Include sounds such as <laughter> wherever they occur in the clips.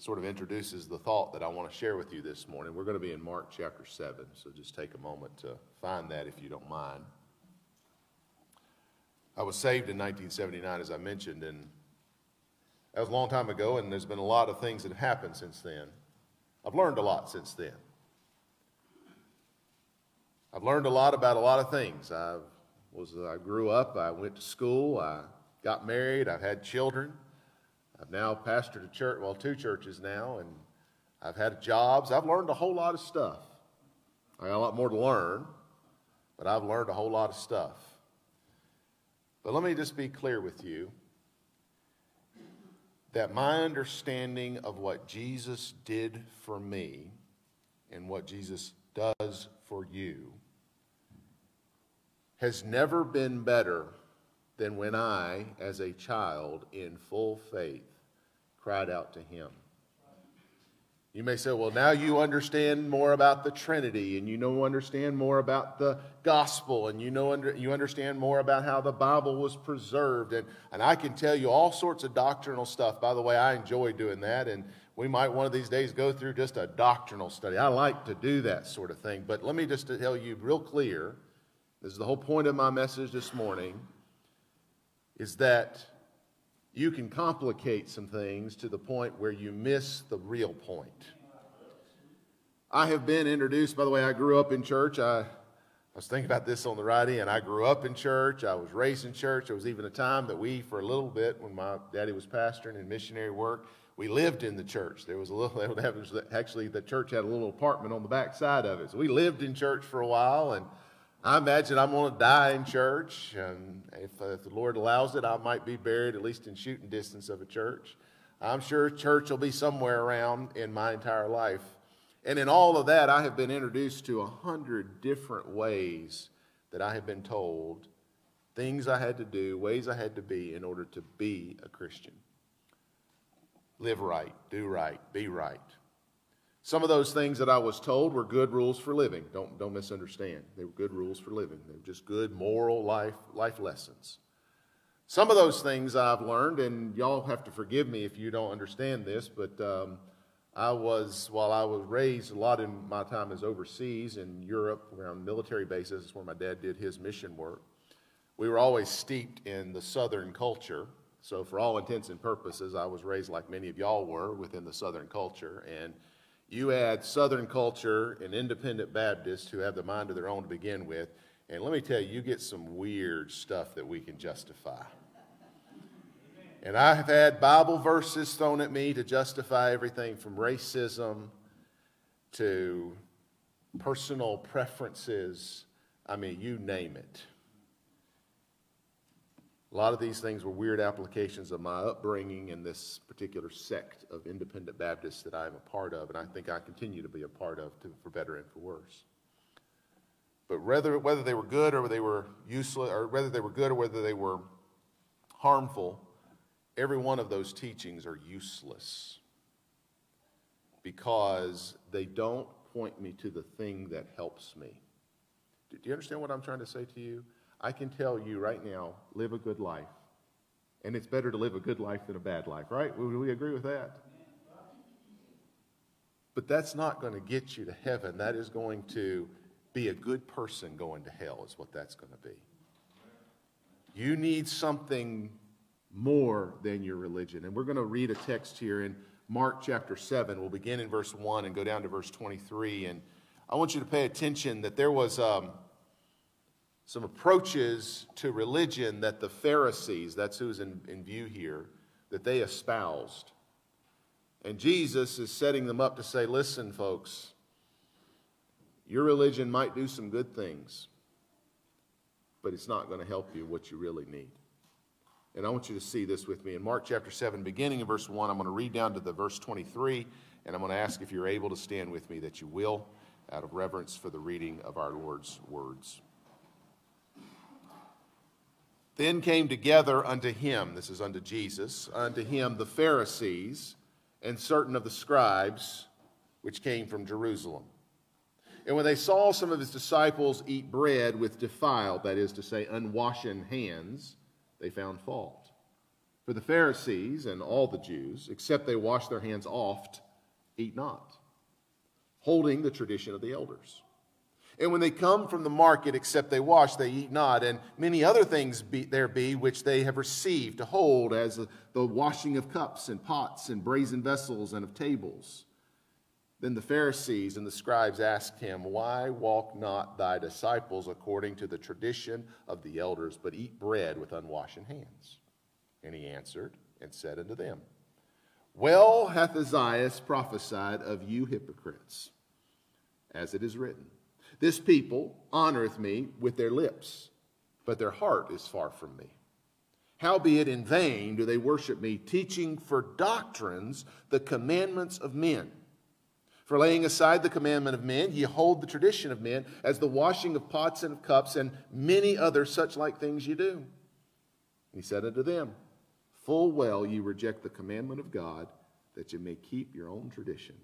sort of introduces the thought that I want to share with you this morning. We're going to be in Mark chapter 7, so just take a moment to find that if you don't mind. I was saved in 1979, as I mentioned, and that was a long time ago, and there's been a lot of things that have happened since then. I've learned a lot since then. I've learned a lot about a lot of things. I was I grew up, I went to school, I got married, I've had children. I've now pastored a church, well, two churches now, and I've had jobs. I've learned a whole lot of stuff. I got a lot more to learn, but I've learned a whole lot of stuff. But let me just be clear with you that my understanding of what Jesus did for me and what Jesus does for you has never been better than when I, as a child in full faith, cried out to him. You may say, well, now you understand more about the Trinity and you know understand more about the gospel and you know under, you understand more about how the Bible was preserved. And, and I can tell you all sorts of doctrinal stuff. By the way, I enjoy doing that. And we might one of these days go through just a doctrinal study. I like to do that sort of thing. But let me just tell you real clear this is the whole point of my message this morning is that you can complicate some things to the point where you miss the real point. I have been introduced, by the way, I grew up in church. I, I was thinking about this on the ride end. I grew up in church. I was raised in church. There was even a time that we, for a little bit, when my daddy was pastoring in missionary work, we lived in the church. There was a little, <laughs> actually, the church had a little apartment on the back side of it. So we lived in church for a while, and I imagine I'm going to die in church, and if, uh, if, the Lord allows it, I might be buried at least in shooting distance of a church. I'm sure church will be somewhere around in my entire life. And in all of that, I have been introduced to a hundred different ways that I have been told things I had to do, ways I had to be in order to be a Christian. Live right, do right, be right. Some of those things that I was told were good rules for living. Don't, don't misunderstand. They were good rules for living. They were just good moral life, life lessons. Some of those things I've learned, and y'all have to forgive me if you don't understand this, but um, I was, while I was raised, a lot in my time as overseas in Europe around military bases. Where my dad did his mission work. We were always steeped in the Southern culture. So, for all intents and purposes, I was raised like many of y'all were within the Southern culture. And you add Southern culture and independent Baptists who have the mind of their own to begin with, and let me tell you, you get some weird stuff that we can justify. And I have had Bible verses thrown at me to justify everything from racism to personal preferences. I mean, you name it. A lot of these things were weird applications of my upbringing in this particular sect of independent Baptists that I am a part of, and I think I continue to be a part of, for better and for worse. But whether, whether they were good or they were useless, or whether they were good or whether they were harmful, every one of those teachings are useless because they don't point me to the thing that helps me. Do you understand what I'm trying to say to you? I can tell you right now live a good life. And it's better to live a good life than a bad life, right? Would we agree with that? But that's not going to get you to heaven. That is going to be a good person going to hell, is what that's going to be. You need something more than your religion. And we're going to read a text here in Mark chapter 7. We'll begin in verse 1 and go down to verse 23. And I want you to pay attention that there was. Um, some approaches to religion that the Pharisees, that's who's in, in view here, that they espoused. And Jesus is setting them up to say, listen, folks, your religion might do some good things, but it's not going to help you what you really need. And I want you to see this with me in Mark chapter 7, beginning in verse 1. I'm going to read down to the verse 23, And I'm going to ask if you're able to stand with me that you will, out of reverence for the reading of our Lord's words. Then came together unto him, this is unto Jesus, unto him the Pharisees and certain of the scribes which came from Jerusalem. And when they saw some of his disciples eat bread with defiled, that is to say, unwashen hands, they found fault. For the Pharisees and all the Jews, except they wash their hands oft, eat not, holding the tradition of the elders. And when they come from the market, except they wash, they eat not. And many other things be, there be which they have received to hold, as the washing of cups and pots and brazen vessels and of tables. Then the Pharisees and the scribes asked him, Why walk not thy disciples according to the tradition of the elders, but eat bread with unwashen hands? And he answered and said unto them, Well hath Isaiah prophesied of you hypocrites, as it is written. This people honoreth me with their lips, but their heart is far from me. Howbeit in vain do they worship me, teaching for doctrines the commandments of men. For laying aside the commandment of men, ye hold the tradition of men, as the washing of pots and of cups, and many other such like things ye do. He said unto them, Full well ye reject the commandment of God, that ye may keep your own tradition.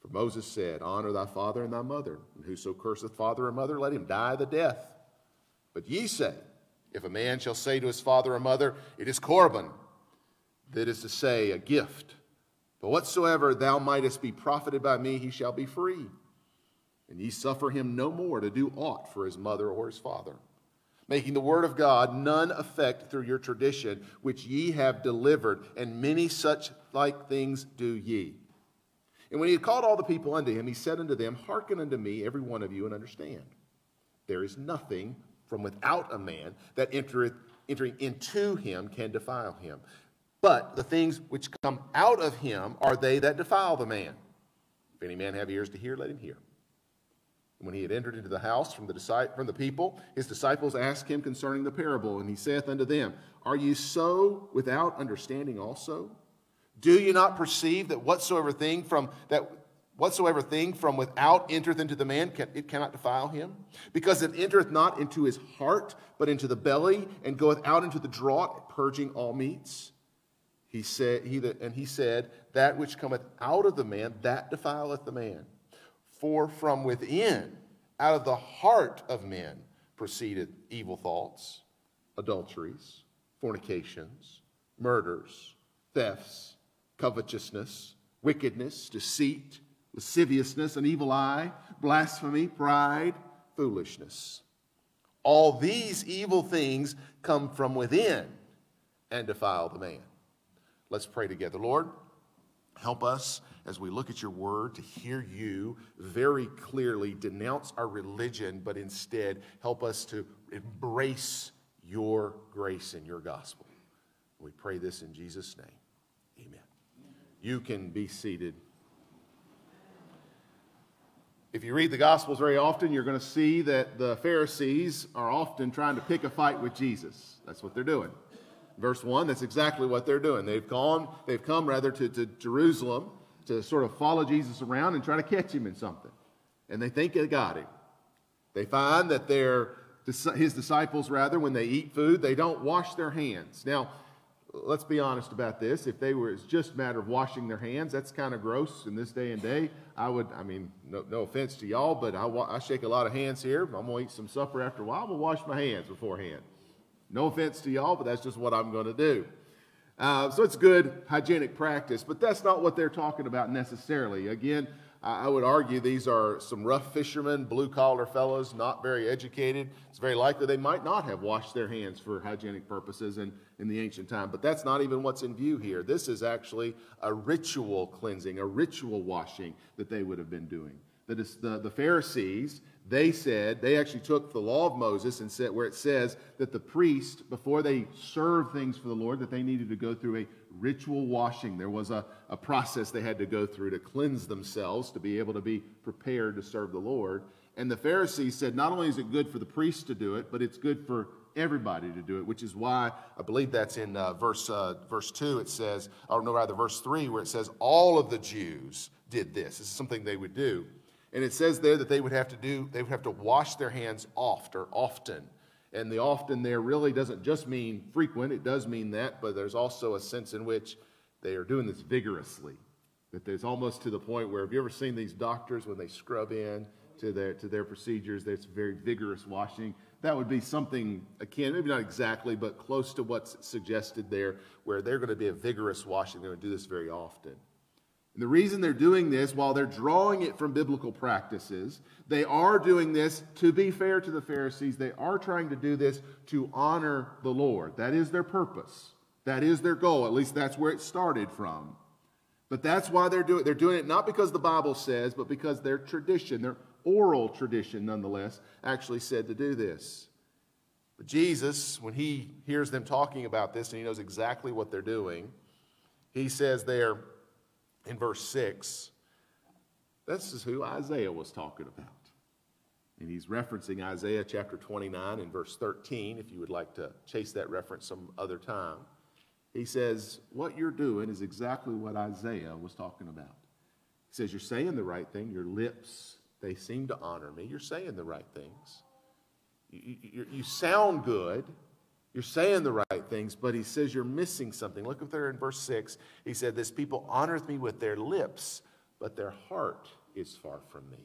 For Moses said, Honor thy father and thy mother, and whoso curseth father or mother, let him die the death. But ye say, If a man shall say to his father or mother, It is Corban, that is to say, a gift. But whatsoever thou mightest be profited by me, he shall be free. And ye suffer him no more to do aught for his mother or his father, making the word of God none effect through your tradition, which ye have delivered, and many such like things do ye. And when he had called all the people unto him, he said unto them, Hearken unto me, every one of you, and understand. There is nothing from without a man that entereth, entering into him can defile him. But the things which come out of him are they that defile the man. If any man have ears to hear, let him hear. when he had entered into the house from the, from the people, his disciples asked him concerning the parable, and he saith unto them, Are you so without understanding also? Do you not perceive that whatsoever thing from that whatsoever thing from without entereth into the man, it cannot defile him? Because it entereth not into his heart, but into the belly, and goeth out into the draught, purging all meats. He said, he that, and he said, That which cometh out of the man, that defileth the man. For from within, out of the heart of men, proceeded evil thoughts, adulteries, fornications, murders, thefts covetousness, wickedness, deceit, lasciviousness, an evil eye, blasphemy, pride, foolishness. All these evil things come from within and defile the man. Let's pray together. Lord, help us as we look at your word to hear you very clearly denounce our religion, but instead help us to embrace your grace and your gospel. We pray this in Jesus' name. You can be seated. If you read the Gospels very often, you're going to see that the Pharisees are often trying to pick a fight with Jesus. That's what they're doing. Verse 1, that's exactly what they're doing. They've gone, they've come rather to, to Jerusalem to sort of follow Jesus around and try to catch him in something. And they think they got him. They find that they're his disciples, rather, when they eat food, they don't wash their hands. Now, let's be honest about this. If they were, it's just a matter of washing their hands. That's kind of gross in this day and day. I would, I mean, no, no offense to y'all, but I, I shake a lot of hands here. I'm going to eat some supper after a while. I'm going to wash my hands beforehand. No offense to y'all, but that's just what I'm going to do. Uh, so it's good hygienic practice, but that's not what they're talking about necessarily. Again, I would argue these are some rough fishermen, blue collar fellows, not very educated. It's very likely they might not have washed their hands for hygienic purposes in, in the ancient time, but that's not even what's in view here. This is actually a ritual cleansing, a ritual washing that they would have been doing. That is the, the Pharisees, they said, they actually took the law of Moses and said, where it says that the priest, before they served things for the Lord, that they needed to go through a ritual washing. There was a, a process they had to go through to cleanse themselves, to be able to be prepared to serve the Lord. And the Pharisees said, not only is it good for the priests to do it, but it's good for everybody to do it, which is why I believe that's in uh, verse, uh, verse 2. It says, or no, rather, verse 3, where it says, All of the Jews did this. This is something they would do. And it says there that they would have to do, they would have to wash their hands oft or often. And the often there really doesn't just mean frequent, it does mean that, but there's also a sense in which they are doing this vigorously. That there's almost to the point where, have you ever seen these doctors when they scrub in to their, to their procedures? There's very vigorous washing. That would be something akin, maybe not exactly, but close to what's suggested there, where they're going to be a vigorous washing. They're going to do this very often. And the reason they're doing this, while they're drawing it from biblical practices, they are doing this to be fair to the Pharisees. They are trying to do this to honor the Lord. That is their purpose. That is their goal. At least that's where it started from. But that's why they're doing it. They're doing it not because the Bible says, but because their tradition, their oral tradition nonetheless, actually said to do this. But Jesus, when he hears them talking about this and he knows exactly what they're doing, he says there, in verse 6. This is who Isaiah was talking about. And he's referencing Isaiah chapter 29 and verse 13, if you would like to chase that reference some other time. He says, What you're doing is exactly what Isaiah was talking about. He says, You're saying the right thing. Your lips, they seem to honor me. You're saying the right things. You, you, you sound good. You're saying the right things, but he says you're missing something. Look up there in verse 6. He said, This people honoreth me with their lips, but their heart is far from me.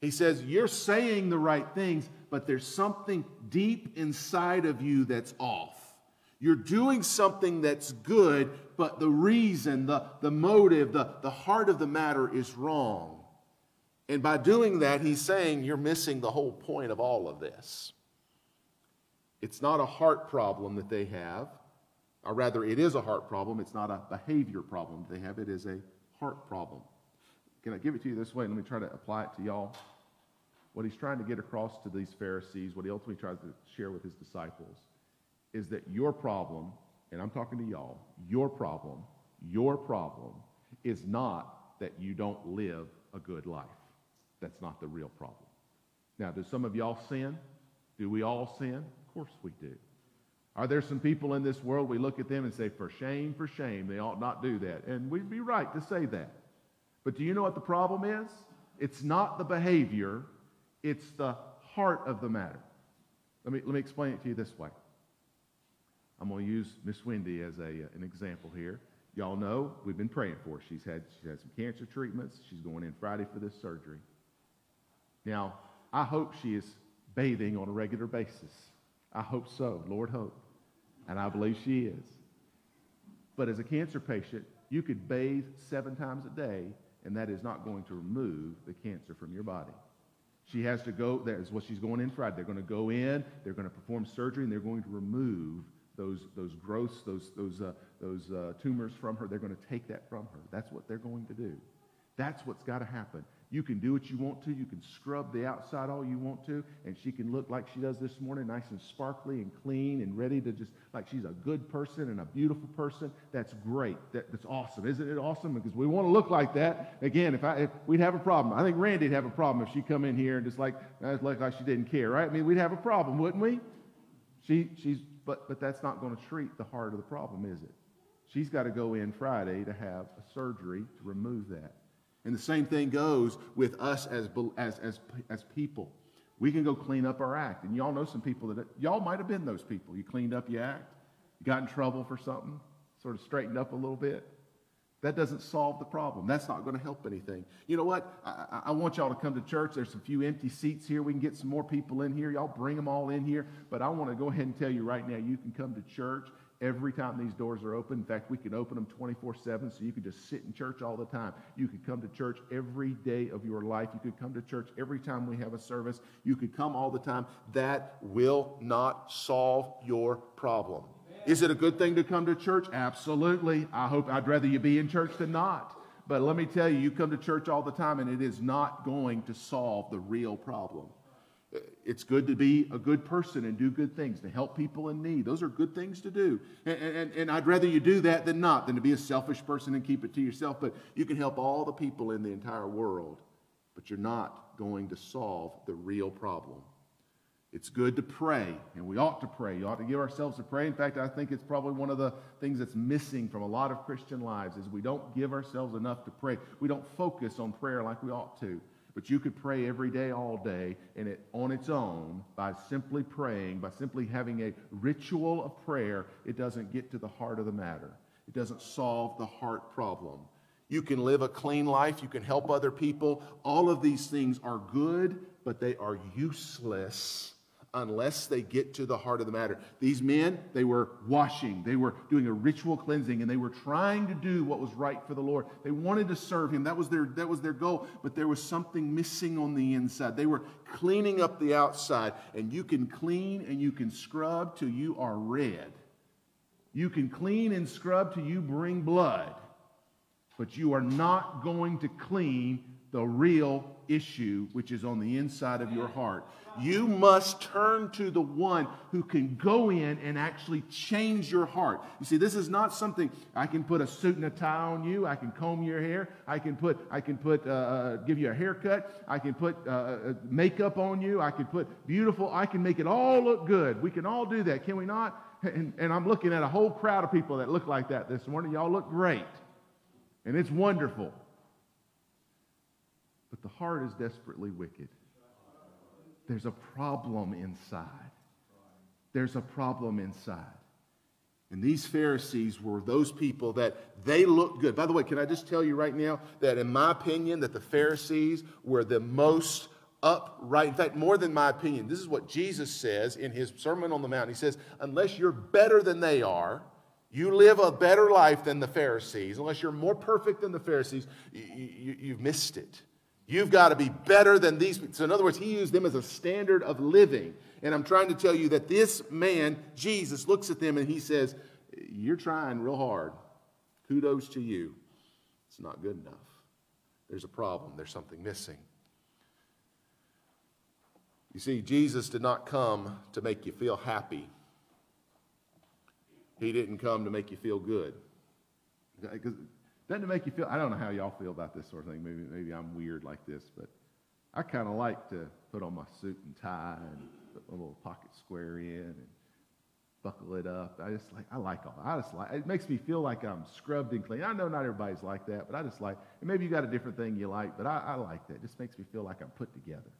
He says, You're saying the right things, but there's something deep inside of you that's off. You're doing something that's good, but the reason, the, the motive, the, the heart of the matter is wrong. And by doing that, he's saying you're missing the whole point of all of this. It's not a heart problem that they have, or rather, it is a heart problem. It's not a behavior problem they have, it is a heart problem. Can I give it to you this way? Let me try to apply it to y'all. What he's trying to get across to these Pharisees, what he ultimately tries to share with his disciples, is that your problem, and I'm talking to y'all, your problem, your problem is not that you don't live a good life. That's not the real problem. Now, do some of y'all sin? Do we all sin? Of course we do. Are there some people in this world we look at them and say, for shame, for shame, they ought not do that? And we'd be right to say that. But do you know what the problem is? It's not the behavior, it's the heart of the matter. Let me, let me explain it to you this way. I'm going to use Miss Wendy as a, uh, an example here. Y'all know we've been praying for her. She's had, she's had some cancer treatments. She's going in Friday for this surgery. Now, I hope she is bathing on a regular basis. I hope so. Lord, hope. And I believe she is. But as a cancer patient, you could bathe seven times a day, and that is not going to remove the cancer from your body. She has to go, that is what she's going in Friday. They're going to go in, they're going to perform surgery, and they're going to remove those, those growths, those, those, uh, those uh, tumors from her. They're going to take that from her. That's what they're going to do. That's what's got to happen. You can do what you want to. You can scrub the outside all you want to, and she can look like she does this morning, nice and sparkly and clean and ready to just, like she's a good person and a beautiful person. That's great. That, that's awesome. Isn't it awesome? Because we want to look like that. Again, if, I, if we'd have a problem. I think Randy'd have a problem if she come in here and just like, uh, like, like she didn't care, right? I mean, we'd have a problem, wouldn't we? She, she's, but, but that's not going to treat the heart of the problem, is it? She's got to go in Friday to have a surgery to remove that. And the same thing goes with us as, as, as, as people. We can go clean up our act. And y'all know some people that, y'all might have been those people. You cleaned up your act, you got in trouble for something, sort of straightened up a little bit. That doesn't solve the problem. That's not going to help anything. You know what? I, I, want y'all to come to church. There's a few empty seats here. We can get some more people in here. Y'all bring them all in here. But I want to go ahead and tell you right now you can come to church every time these doors are open. In fact, we can open them 24 7 so you can just sit in church all the time. You could come to church every day of your life. You could come to church every time we have a service. You could come all the time. That will not solve your problem. Is it a good thing to come to church? Absolutely. I hope I'd rather you be in church than not. But let me tell you, you come to church all the time and it is not going to solve the real problem. Uh, it's good to be a good person and do good things, to help people in need. Those are good things to do. And, and, and, I'd rather you do that than not, than to be a selfish person and keep it to yourself. But you can help all the people in the entire world, but you're not going to solve the real problem. It's good to pray, and we ought to pray. You ought to give ourselves to pray. In fact, I think it's probably one of the things that's missing from a lot of Christian lives is we don't give ourselves enough to pray. We don't focus on prayer like we ought to. But you could pray every day, all day, and it on its own, by simply praying, by simply having a ritual of prayer, it doesn't get to the heart of the matter. It doesn't solve the heart problem. You can live a clean life. You can help other people. All of these things are good, but they are useless unless they get to the heart of the matter. These men, they were washing, they were doing a ritual cleansing, and they were trying to do what was right for the Lord. They wanted to serve Him. That was their, that was their goal, but there was something missing on the inside. They were cleaning up the outside, and you can clean and you can scrub till you are red. You can clean and scrub till you bring blood, but you are not going to clean the real issue which is on the inside of your heart. You must turn to the one who can go in and actually change your heart. You see, this is not something I can put a suit and a tie on you. I can comb your hair. I can put, I can put, uh, uh give you a haircut. I can put uh, uh, makeup on you. I can put beautiful. I can make it all look good. We can all do that, can we not? And, and I'm looking at a whole crowd of people that look like that this morning. Y'all look great, and it's wonderful. But the heart is desperately wicked. There's a problem inside. There's a problem inside. And these Pharisees were those people that they looked good. By the way, can I just tell you right now that in my opinion that the Pharisees were the most upright. In fact, more than my opinion, this is what Jesus says in his Sermon on the Mount. He says, unless you're better than they are, you live a better life than the Pharisees, unless you're more perfect than the Pharisees, you, have you, missed it. You've got to be better than these. So, in other words, he used them as a standard of living. And I'm trying to tell you that this man, Jesus, looks at them and he says, You're trying real hard. Kudos to you. It's not good enough. There's a problem, there's something missing. You see, Jesus did not come to make you feel happy, He didn't come to make you feel good. Doesn't it make you feel? I don't know how y'all feel about this sort of thing. Maybe, maybe I'm weird like this, but I kind of like to put on my suit and tie and put a little pocket square in and buckle it up. I just like I like all. I just like it makes me feel like I'm scrubbed and clean. I know not everybody's like that, but I just like. And maybe you got a different thing you like, but I, I like that. It just makes me feel like I'm put together.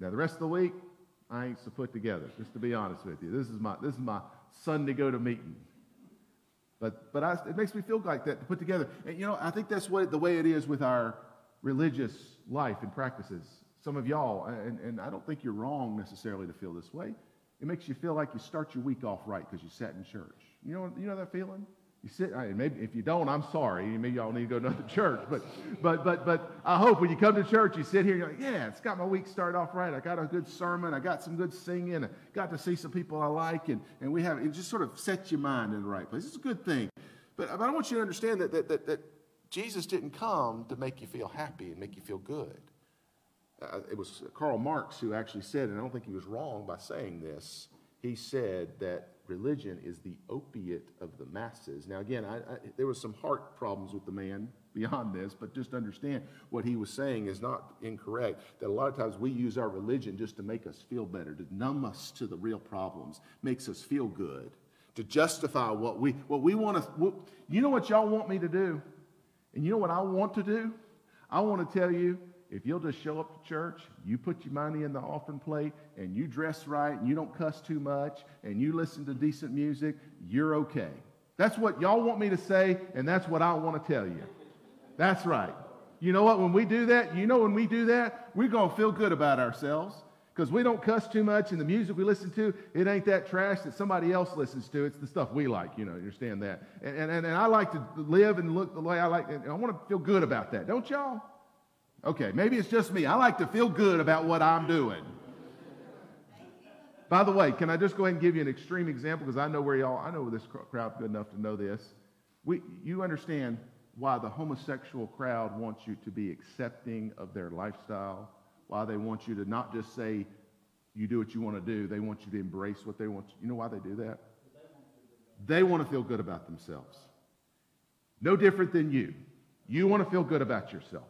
Now the rest of the week, I ain't so put together. Just to be honest with you, this is my this is my Sunday go to meeting. But, but I, it makes me feel like that to put together. And, you know, I think that's what, the way it is with our religious life and practices. Some of y'all, and, and I don't think you're wrong necessarily to feel this way. It makes you feel like you start your week off right because you sat in church. You know, you know that feeling? You sit, maybe if you don't, I'm sorry. Maybe y'all need to go to another <laughs> church. But, but, but, but I hope when you come to church, you sit here, you're like, yeah, it's got my week started off right. I got a good sermon. I got some good singing. I got to see some people I like. And, and we have, it just sort of sets your mind in the right place. It's a good thing. But, but I want you to understand that, that, that, that Jesus didn't come to make you feel happy and make you feel good. Uh, it was Karl Marx who actually said, and I don't think he was wrong by saying this, he said that religion is the opiate of the masses. Now, again, I, I, there was some heart problems with the man beyond this, but just understand what he was saying is not incorrect. That a lot of times we use our religion just to make us feel better, to numb us to the real problems, makes us feel good, to justify what we what we want to. You know what y'all want me to do, and you know what I want to do. I want to tell you if you'll just show up to church, you put your money in the offering plate, and you dress right, and you don't cuss too much, and you listen to decent music, you're okay. That's what y'all want me to say, and that's what I want to tell you. That's right. You know what? When we do that, you know when we do that, we're going to feel good about ourselves because we don't cuss too much, and the music we listen to, it ain't that trash that somebody else listens to. It's the stuff we like, you know, understand that. And, and, and I like to live and look the way I like, and I want to feel good about that. Don't y'all? Okay, maybe it's just me. I like to feel good about what I'm doing. By the way, can I just go ahead and give you an extreme example? Because I know where y'all, I know this crowd good enough to know this. We, you understand why the homosexual crowd wants you to be accepting of their lifestyle, why they want you to not just say you do what you want to do, they want you to embrace what they want. You know why they do that? They want to feel good about themselves. No different than you. You want to feel good about yourself.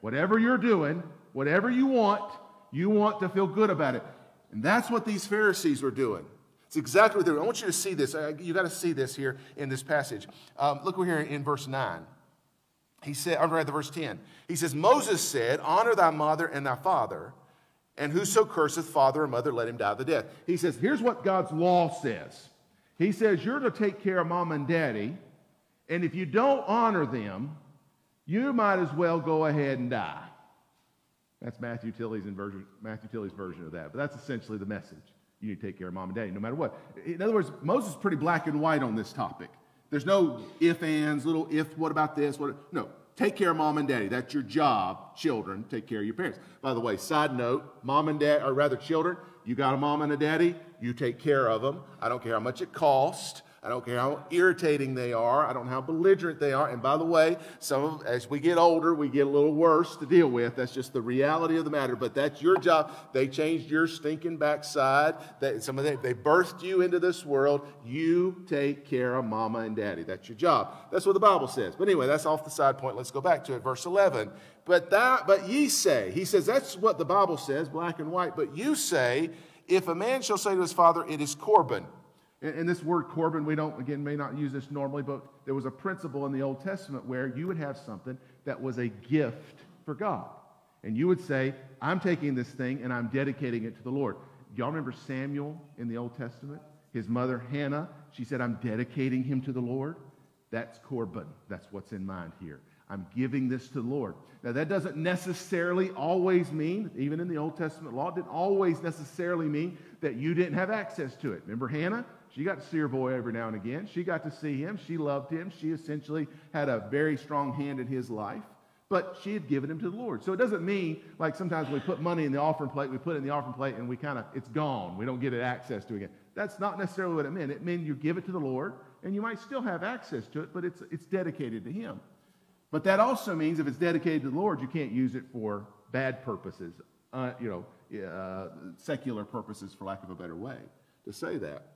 Whatever you're doing, whatever you want, you want to feel good about it. And that's what these Pharisees were doing. It's exactly what they're. I want you to see this. You got to see this here in this passage. Um, look over here in verse 9. He said, I'm read the verse 10. He says, Moses said, Honor thy mother and thy father, and whoso curseth father or mother, let him die the death. He says, Here's what God's law says. He says, You're to take care of mom and daddy, and if you don't honor them, you might as well go ahead and die. That's Matthew Tilley's, version, Matthew Tilley's version of that. But that's essentially the message. You need to take care of mom and daddy, no matter what. In other words, Moses is pretty black and white on this topic. There's no if ands, little if, what about this? What, no, take care of mom and daddy. That's your job, children. Take care of your parents. By the way, side note, mom and dad, or rather children, you got a mom and a daddy, you take care of them. I don't care how much it costs. I don't care how irritating they are. I don't know how belligerent they are. And by the way, some of, as we get older, we get a little worse to deal with. That's just the reality of the matter. But that's your job. They changed your stinking backside. They, some of they, they birthed you into this world. You take care of mama and daddy. That's your job. That's what the Bible says. But anyway, that's off the side point. Let's go back to it. Verse 11. But that, but ye say, he says, that's what the Bible says, black and white. But you say, if a man shall say to his father, it is Corban and this word Corban, we don't, again, may not use this normally, but there was a principle in the Old Testament where you would have something that was a gift for God. And you would say, I'm taking this thing and I'm dedicating it to the Lord. Y'all remember Samuel in the Old Testament? His mother, Hannah, she said, I'm dedicating him to the Lord. That's Corban. That's what's in mind here. I'm giving this to the Lord. Now, that doesn't necessarily always mean, even in the Old Testament law, it didn't always necessarily mean that you didn't have access to it. Remember Hannah? She got to see her boy every now and again. She got to see him. She loved him. She essentially had a very strong hand in his life, but she had given him to the Lord. So it doesn't mean like sometimes we put money in the offering plate, we put it in the offering plate, and we kind of, it's gone. We don't get it access to it again. That's not necessarily what it meant. It meant you give it to the Lord, and you might still have access to it, but it's, it's dedicated to him. But that also means if it's dedicated to the Lord, you can't use it for bad purposes, uh, you know, uh, secular purposes, for lack of a better way to say that.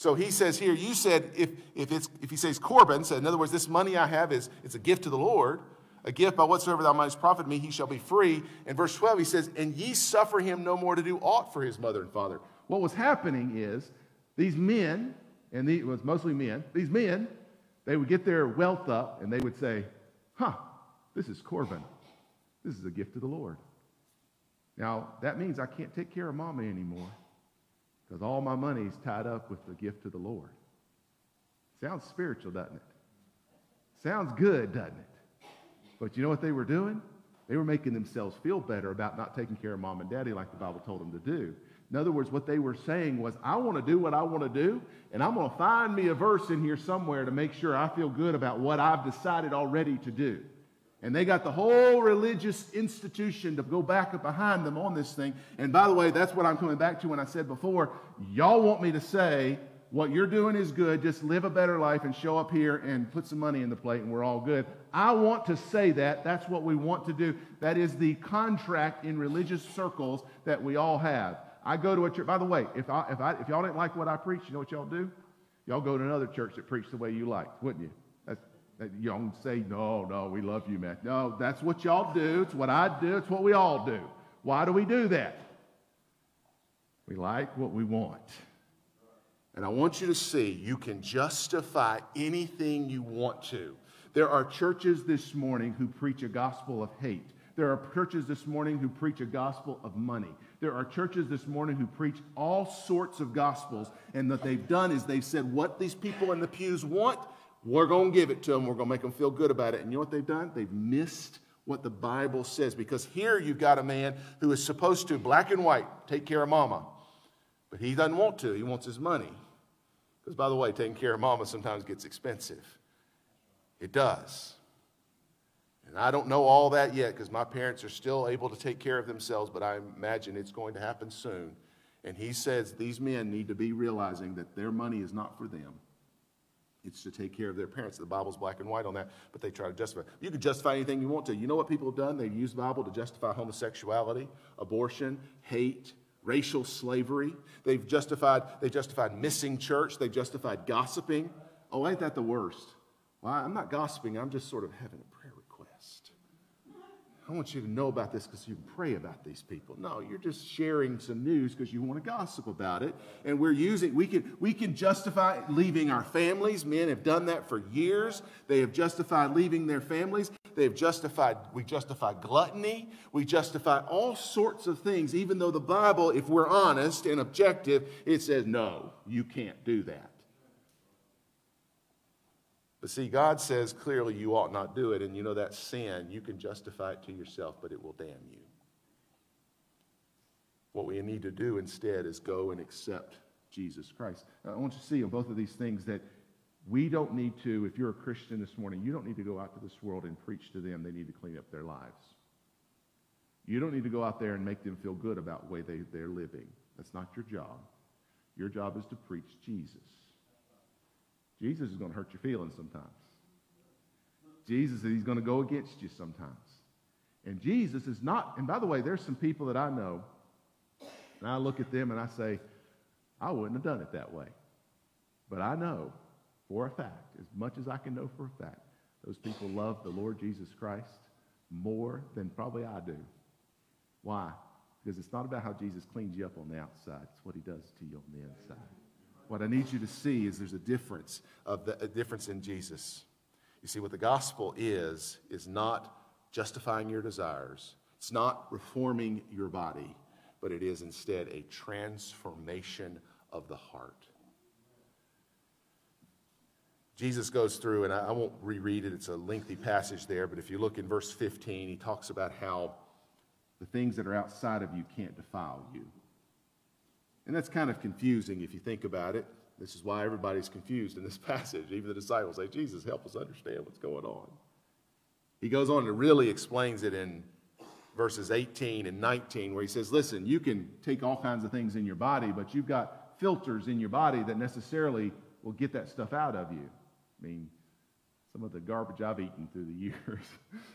So he says here, you said if, if, it's, if he says Corban, so in other words, this money I have is it's a gift to the Lord, a gift by whatsoever thou mightest profit me, he shall be free. In verse 12, he says, and ye suffer him no more to do aught for his mother and father. What was happening is these men, and it was mostly men, these men, they would get their wealth up and they would say, huh, this is Corban. This is a gift to the Lord. Now, that means I can't take care of mommy anymore because all my money is tied up with the gift of the Lord. Sounds spiritual, doesn't it? Sounds good, doesn't it? But you know what they were doing? They were making themselves feel better about not taking care of mom and daddy like the Bible told them to do. In other words, what they were saying was, I want to do what I want to do, and I'm going to find me a verse in here somewhere to make sure I feel good about what I've decided already to do. And they got the whole religious institution to go back behind them on this thing. And by the way, that's what I'm coming back to when I said before, y'all want me to say what you're doing is good, just live a better life and show up here and put some money in the plate and we're all good. I want to say that. That's what we want to do. That is the contract in religious circles that we all have. I go to a church. By the way, if, I, if, I, if y'all didn't like what I preach, you know what y'all do? Y'all go to another church that preached the way you like, wouldn't you? Don't say, no, no, we love you, man. No, that's what y'all do. It's what I do. It's what we all do. Why do we do that? We like what we want. And I want you to see you can justify anything you want to. There are churches this morning who preach a gospel of hate. There are churches this morning who preach a gospel of money. There are churches this morning who preach all sorts of gospels. And what they've done is they've said what these people in the pews want, we're going to give it to them. We're going to make them feel good about it. And you know what they've done? They've missed what the Bible says. Because here you've got a man who is supposed to, black and white, take care of mama. But he doesn't want to. He wants his money. Because, by the way, taking care of mama sometimes gets expensive. It does. And I don't know all that yet because my parents are still able to take care of themselves, but I imagine it's going to happen soon. And he says these men need to be realizing that their money is not for them. It's to take care of their parents. The Bible's black and white on that, but they try to justify. You can justify anything you want to. You know what people have done? They've used the Bible to justify homosexuality, abortion, hate, racial slavery. They've justified, they justified missing church. They've justified gossiping. Oh, ain't that the worst? Well, I'm not gossiping. I'm just sort of having. I want you to know about this because you pray about these people. No, you're just sharing some news because you want to gossip about it. And we're using, we can, we can justify leaving our families. Men have done that for years. They have justified leaving their families. They have justified, we justify gluttony. We justify all sorts of things, even though the Bible, if we're honest and objective, it says, no, you can't do that. But see, God says clearly you ought not do it, and you know that sin, you can justify it to yourself, but it will damn you. What we need to do instead is go and accept Jesus Christ. I want you to see on both of these things that we don't need to, if you're a Christian this morning, you don't need to go out to this world and preach to them they need to clean up their lives. You don't need to go out there and make them feel good about the way they, they're living. That's not your job. Your job is to preach Jesus. Jesus is going to hurt your feelings sometimes. Jesus, he's going to go against you sometimes. And Jesus is not, and by the way, there's some people that I know, and I look at them and I say, I wouldn't have done it that way. But I know for a fact, as much as I can know for a fact, those people love the Lord Jesus Christ more than probably I do. Why? Because it's not about how Jesus cleans you up on the outside, it's what he does to you on the inside. What I need you to see is there's a difference of the, a difference in Jesus. You see, what the gospel is, is not justifying your desires. It's not reforming your body, but it is instead a transformation of the heart. Jesus goes through, and I, won't reread it, it's a lengthy passage there, but if you look in verse 15, he talks about how the things that are outside of you can't defile you. And that's kind of confusing if you think about it. This is why everybody's confused in this <laughs> passage. Even the disciples say, Jesus, help us understand what's going on. He goes on and really explains it in verses 18 and 19, where he says, Listen, you can take all kinds of things in your body, but you've got filters in your body that necessarily will get that stuff out of you. I mean, some of the garbage I've eaten through the <laughs> years.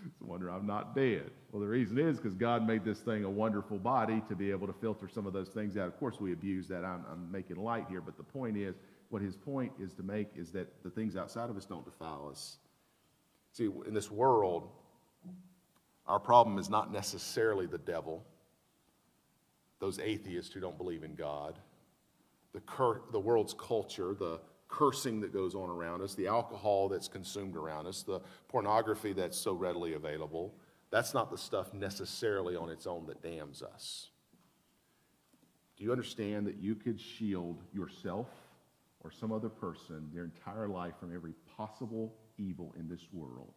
it's a wonder I'm not dead. Well, the reason is because God made this thing a wonderful body to be able to filter some of those things out. Of course, we abuse that. I'm, I'm making light here, but the point is, what his point is to make is that the things outside of us don't defile us. See, in this world, our problem is not necessarily the devil, those atheists who don't believe in God, the, cur- the world's culture, the cursing that goes on around us, the alcohol that's consumed around us, the pornography that's so readily available. That's not the stuff necessarily on its own that damns us. Do you understand that you could shield yourself or some other person their entire life from every possible evil in this world?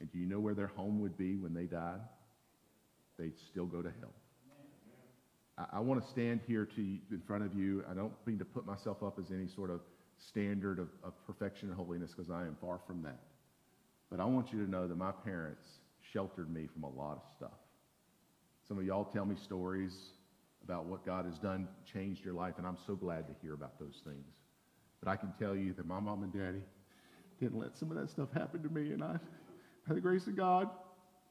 And do you know where their home would be when they died? They'd still go to hell. I, I want to stand here to, in front of you. I don't mean to put myself up as any sort of standard of, of perfection and holiness because I am far from that. But I want you to know that my parents sheltered me from a lot of stuff. Some of y'all tell me stories about what God has done, changed your life, and I'm so glad to hear about those things. But I can tell you that my mom and daddy didn't let some of that stuff happen to me, and I, by the grace of God,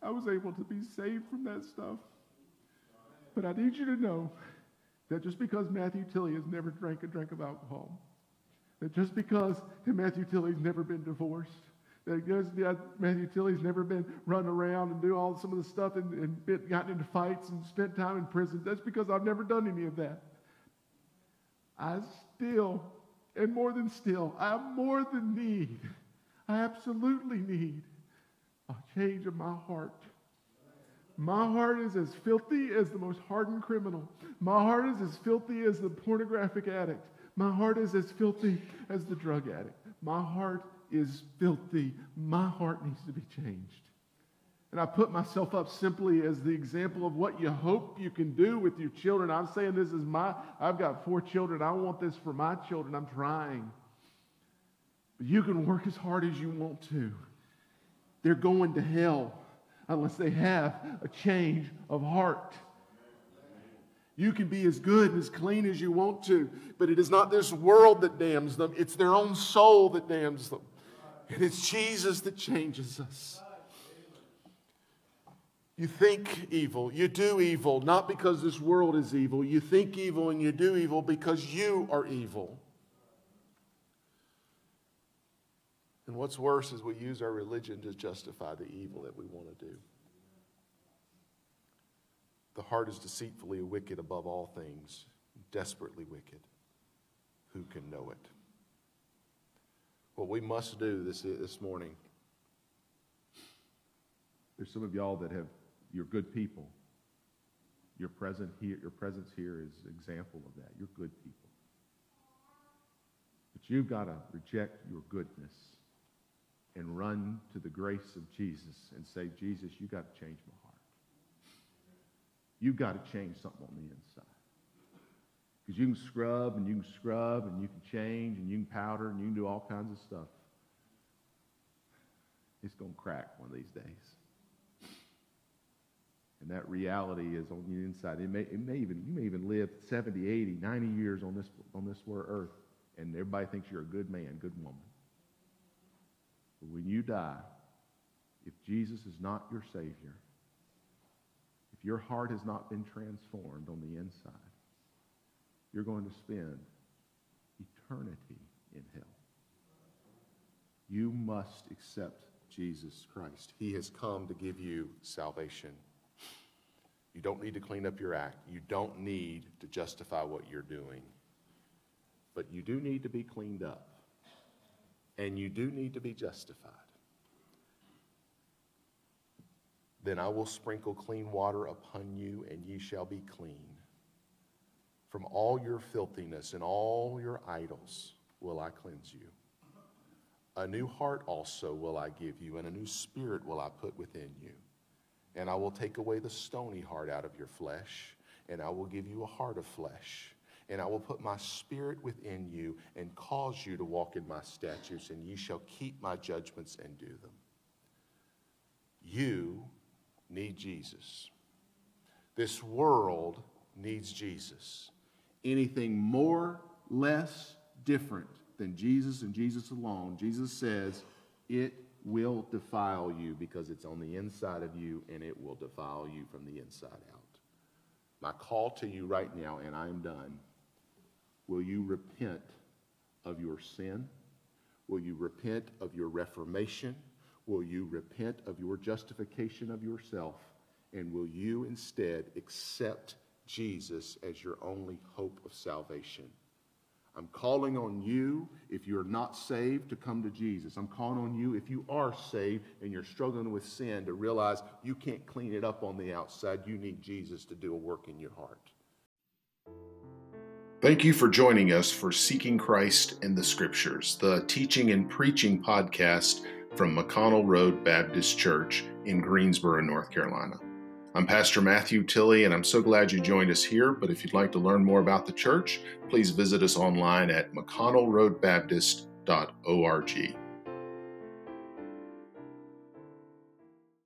I was able to be saved from that stuff. But I need you to know that just because Matthew Tilley has never drank a drink of alcohol, that just because Matthew Tilley's never been divorced, that Matthew Tilley's never been run around and do all some of the stuff and, and gotten into fights and spent time in prison, that's because I've never done any of that. I still, and more than still, I more than need, I absolutely need a change of my heart. My heart is as filthy as the most hardened criminal. My heart is as filthy as the pornographic addict. My heart is as filthy as the drug addict. My heart is filthy. My heart needs to be changed. And I put myself up simply as the example of what you hope you can do with your children. I'm saying this is my, I've got four children. I want this for my children. I'm trying. But you can work as hard as you want to. They're going to hell unless they have a change of heart. You can be as good and as clean as you want to, but it is not this world that damns them, it's their own soul that damns them. And it's Jesus that changes us. You think evil, you do evil, not because this world is evil. You think evil and you do evil because you are evil. And what's worse is we use our religion to justify the evil that we want to do. The heart is deceitfully wicked above all things, desperately wicked. Who can know it? What we must do this, this morning. There's some of y'all that have, you're good people. Your, present here, your presence here is an example of that. You're good people. But you've got to reject your goodness and run to the grace of Jesus and say, Jesus, you've got to change my. You've got to change something on the inside. Because you can scrub and you can scrub and you can change and you can powder and you can do all kinds of stuff. It's going to crack one of these days. And that reality is on the inside. It may, it may even, you may even live 70, 80, 90 years on this, on this earth, and everybody thinks you're a good man, good woman. But when you die, if Jesus is not your Savior, if your heart has not been transformed on the inside, you're going to spend eternity in hell. You must accept Jesus Christ. He has come to give you salvation. You don't need to clean up your act. You don't need to justify what you're doing. But you do need to be cleaned up. And you do need to be justified. Then I will sprinkle clean water upon you, and ye shall be clean. From all your filthiness and all your idols will I cleanse you. A new heart also will I give you, and a new spirit will I put within you. And I will take away the stony heart out of your flesh, and I will give you a heart of flesh. And I will put my spirit within you and cause you to walk in my statutes, and ye shall keep my judgments and do them. You need Jesus. This world needs Jesus. Anything more, less, different than Jesus and Jesus alone, Jesus says, it will defile you because it's on the inside of you and it will defile you from the inside out. My call to you right now, and I'm done. Will you repent of your sin? Will you repent of your reformation? Will you repent of your justification of yourself? And will you instead accept Jesus as your only hope of salvation? I'm calling on you, if you're not saved, to come to Jesus. I'm calling on you, if you are saved and you're struggling with sin, to realize you can't clean it up on the outside. You need Jesus to do a work in your heart. Thank you for joining us for Seeking Christ in the Scriptures, the teaching and preaching podcast from McConnell Road Baptist Church in Greensboro, North Carolina. I'm Pastor Matthew Tilley, and I'm so glad you joined us here. But if you'd like to learn more about the church, please visit us online at mcconnellroadbaptist.org.